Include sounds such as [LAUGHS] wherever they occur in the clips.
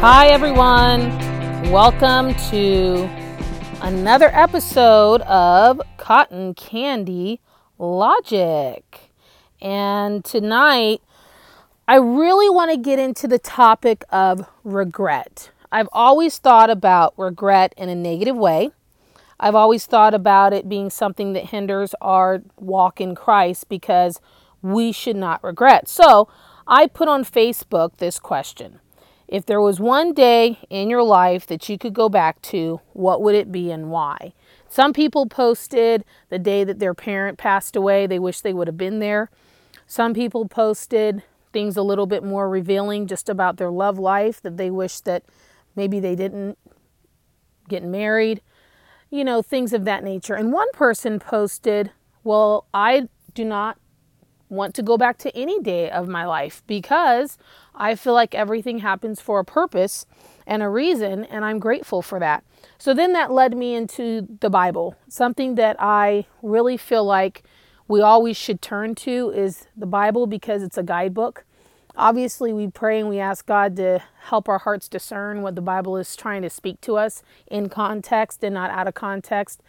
Hi, everyone. Welcome to another episode of Cotton Candy Logic. And tonight, I really want to get into the topic of regret. I've always thought about regret in a negative way. I've always thought about it being something that hinders our walk in Christ because we should not regret. So I put on Facebook this question If there was one day in your life that you could go back to, what would it be and why? Some people posted the day that their parent passed away, they wish they would have been there. Some people posted things a little bit more revealing just about their love life that they wish that maybe they didn't get married, you know, things of that nature. And one person posted, Well, I do not want to go back to any day of my life because I feel like everything happens for a purpose and a reason, and I'm grateful for that. So then that led me into the Bible. Something that I really feel like we always should turn to is the Bible because it's a guidebook. Obviously, we pray and we ask God to help our hearts discern what the Bible is trying to speak to us in context and not out of context.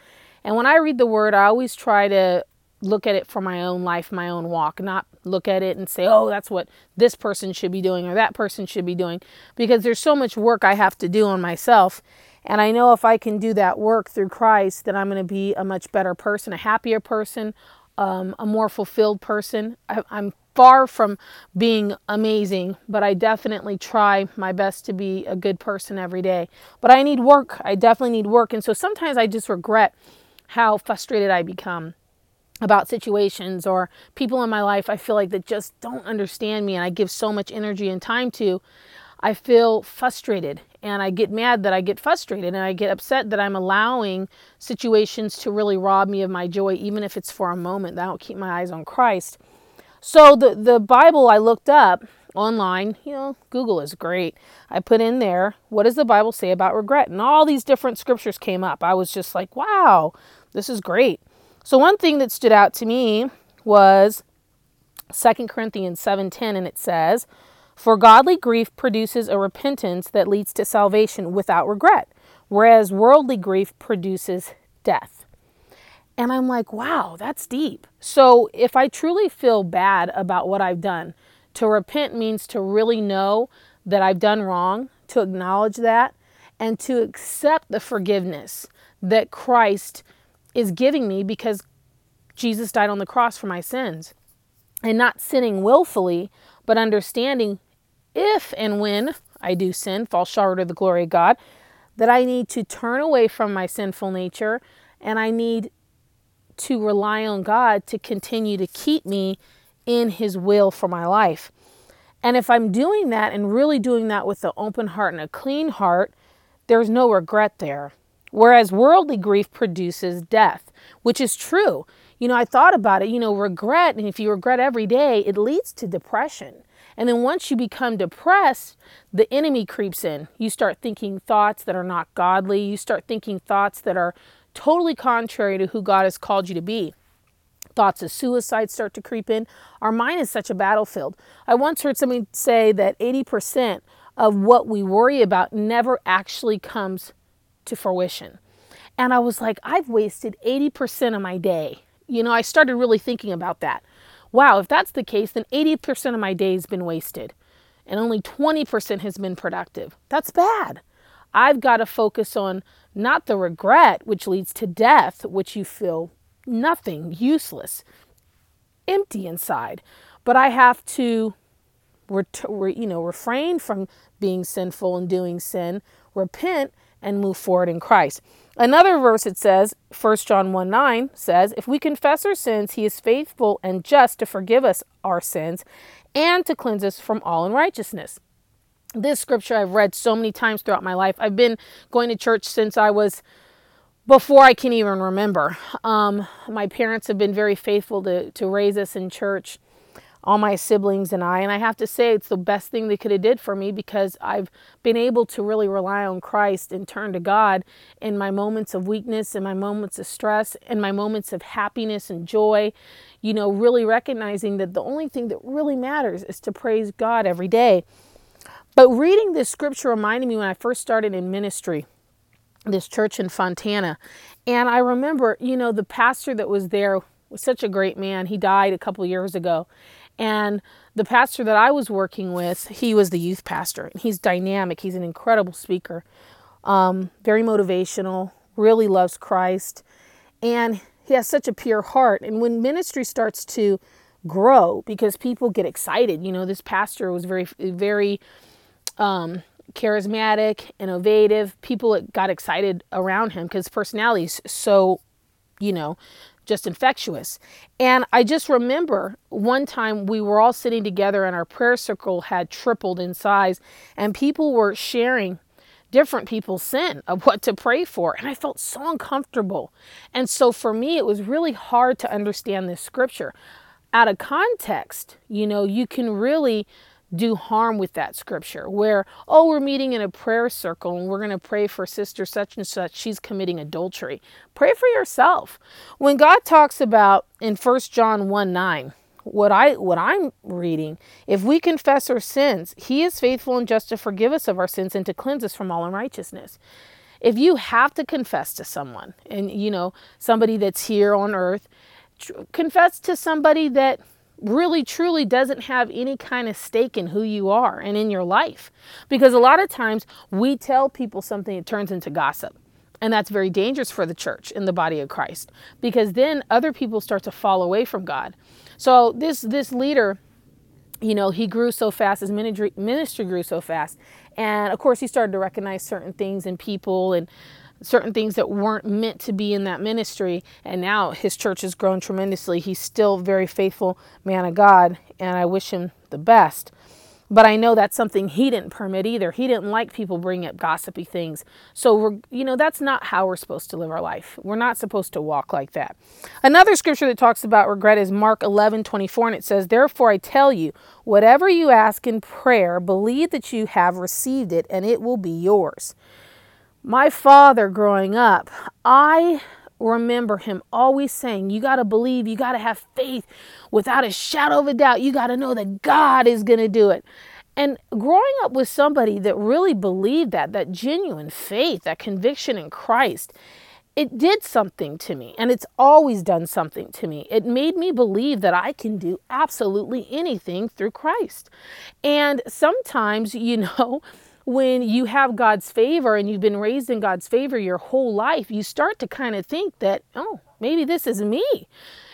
And when I read the word, I always try to look at it for my own life, my own walk, not look at it and say, oh, that's what this person should be doing or that person should be doing, because there's so much work I have to do on myself. And I know if I can do that work through Christ, then I'm going to be a much better person, a happier person, um, a more fulfilled person. I, I'm far from being amazing, but I definitely try my best to be a good person every day. But I need work. I definitely need work. And so sometimes I just regret how frustrated I become about situations or people in my life I feel like that just don't understand me and I give so much energy and time to. I feel frustrated and I get mad that I get frustrated and I get upset that I'm allowing situations to really rob me of my joy, even if it's for a moment. That will keep my eyes on Christ. So the the Bible I looked up online, you know, Google is great. I put in there, what does the Bible say about regret? And all these different scriptures came up. I was just like, wow, this is great. So one thing that stood out to me was 2 Corinthians 7:10 and it says, "For godly grief produces a repentance that leads to salvation without regret, whereas worldly grief produces death." And I'm like, wow, that's deep. So if I truly feel bad about what I've done, to repent means to really know that I've done wrong, to acknowledge that, and to accept the forgiveness that Christ is giving me because Jesus died on the cross for my sins. And not sinning willfully, but understanding if and when I do sin, fall short of the glory of God, that I need to turn away from my sinful nature and I need to rely on God to continue to keep me in His will for my life. And if I'm doing that and really doing that with an open heart and a clean heart, there's no regret there. Whereas worldly grief produces death, which is true. You know, I thought about it, you know, regret, and if you regret every day, it leads to depression. And then once you become depressed, the enemy creeps in. You start thinking thoughts that are not godly. You start thinking thoughts that are totally contrary to who God has called you to be. Thoughts of suicide start to creep in. Our mind is such a battlefield. I once heard somebody say that 80% of what we worry about never actually comes to fruition. And I was like, I've wasted 80% of my day. You know, I started really thinking about that. Wow, if that's the case, then 80% of my day has been wasted and only 20% has been productive. That's bad. I've got to focus on not the regret, which leads to death, which you feel nothing, useless, empty inside. But I have to, you know, refrain from being sinful and doing sin, repent, and move forward in Christ. Another verse it says, 1 John 1 9 says, If we confess our sins, he is faithful and just to forgive us our sins and to cleanse us from all unrighteousness this scripture I've read so many times throughout my life. I've been going to church since I was before I can even remember. Um, my parents have been very faithful to, to raise us in church, all my siblings and I. And I have to say, it's the best thing they could have did for me because I've been able to really rely on Christ and turn to God in my moments of weakness, in my moments of stress, in my moments of happiness and joy. You know, really recognizing that the only thing that really matters is to praise God every day. But reading this scripture reminded me when I first started in ministry, this church in Fontana. And I remember, you know, the pastor that was there was such a great man. He died a couple years ago. And the pastor that I was working with, he was the youth pastor. He's dynamic, he's an incredible speaker, um, very motivational, really loves Christ. And he has such a pure heart. And when ministry starts to grow, because people get excited, you know, this pastor was very, very um, charismatic, innovative. People got excited around him because personality is so, you know, just infectious. And I just remember one time we were all sitting together and our prayer circle had tripled in size, and people were sharing different people's sin of what to pray for. And I felt so uncomfortable. And so for me, it was really hard to understand this scripture. Out of context, you know, you can really do harm with that scripture where oh we're meeting in a prayer circle and we're going to pray for sister such and such. She's committing adultery. Pray for yourself. When god talks about in First john 1 9 what I what I'm reading, if we confess our sins, he is faithful and just to forgive us of our sins and to cleanse us from all unrighteousness. If you have to confess to someone and you know, somebody that's here on earth, tr- confess to somebody that really truly doesn't have any kind of stake in who you are and in your life. Because a lot of times we tell people something it turns into gossip. And that's very dangerous for the church in the body of Christ because then other people start to fall away from God. So this this leader, you know, he grew so fast, his ministry ministry grew so fast. And of course he started to recognize certain things in people and certain things that weren't meant to be in that ministry and now his church has grown tremendously he's still very faithful man of god and i wish him the best but I know that's something he didn't permit either. He didn't like people bringing up gossipy things. So we're, you know, that's not how we're supposed to live our life. We're not supposed to walk like that. Another scripture that talks about regret is Mark 11, 24, and it says, Therefore I tell you, whatever you ask in prayer, believe that you have received it and it will be yours. My father growing up, I remember him always saying, You got to believe, you got to have faith without a shadow of a doubt. You got to know that God is going to do it. And growing up with somebody that really believed that, that genuine faith, that conviction in Christ, it did something to me. And it's always done something to me. It made me believe that I can do absolutely anything through Christ. And sometimes, you [LAUGHS] know, when you have God's favor and you've been raised in God's favor your whole life, you start to kind of think that, oh, maybe this is me.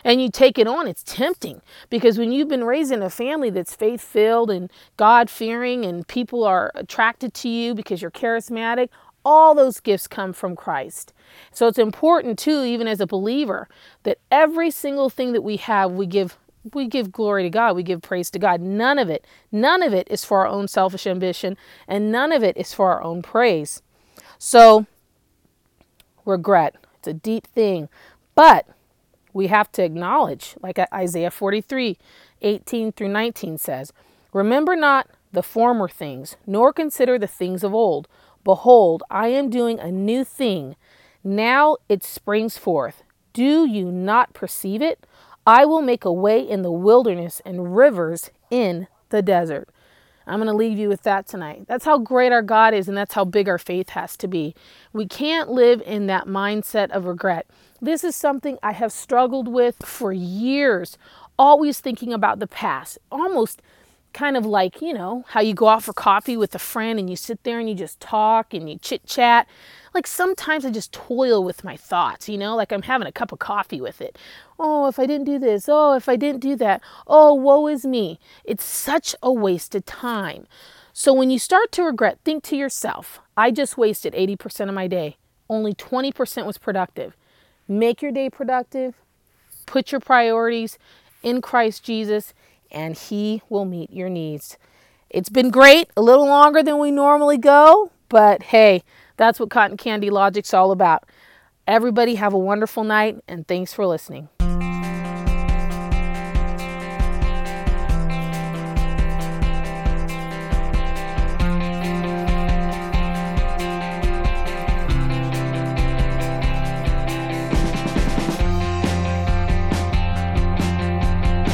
And you take it on. It's tempting because when you've been raised in a family that's faith filled and God fearing and people are attracted to you because you're charismatic, all those gifts come from Christ. So it's important too, even as a believer, that every single thing that we have, we give we give glory to God, we give praise to God. None of it, none of it is for our own selfish ambition, and none of it is for our own praise. So, regret, it's a deep thing, but we have to acknowledge, like Isaiah 43 18 through 19 says, Remember not the former things, nor consider the things of old. Behold, I am doing a new thing. Now it springs forth. Do you not perceive it? I will make a way in the wilderness and rivers in the desert. I'm going to leave you with that tonight. That's how great our God is, and that's how big our faith has to be. We can't live in that mindset of regret. This is something I have struggled with for years, always thinking about the past, almost kind of like, you know, how you go out for coffee with a friend and you sit there and you just talk and you chit chat. Like sometimes I just toil with my thoughts, you know, like I'm having a cup of coffee with it. Oh, if I didn't do this. Oh, if I didn't do that. Oh, woe is me. It's such a waste of time. So when you start to regret, think to yourself, I just wasted 80% of my day. Only 20% was productive. Make your day productive. Put your priorities in Christ Jesus and He will meet your needs. It's been great, a little longer than we normally go, but hey, that's what Cotton Candy Logic's all about. Everybody have a wonderful night and thanks for listening.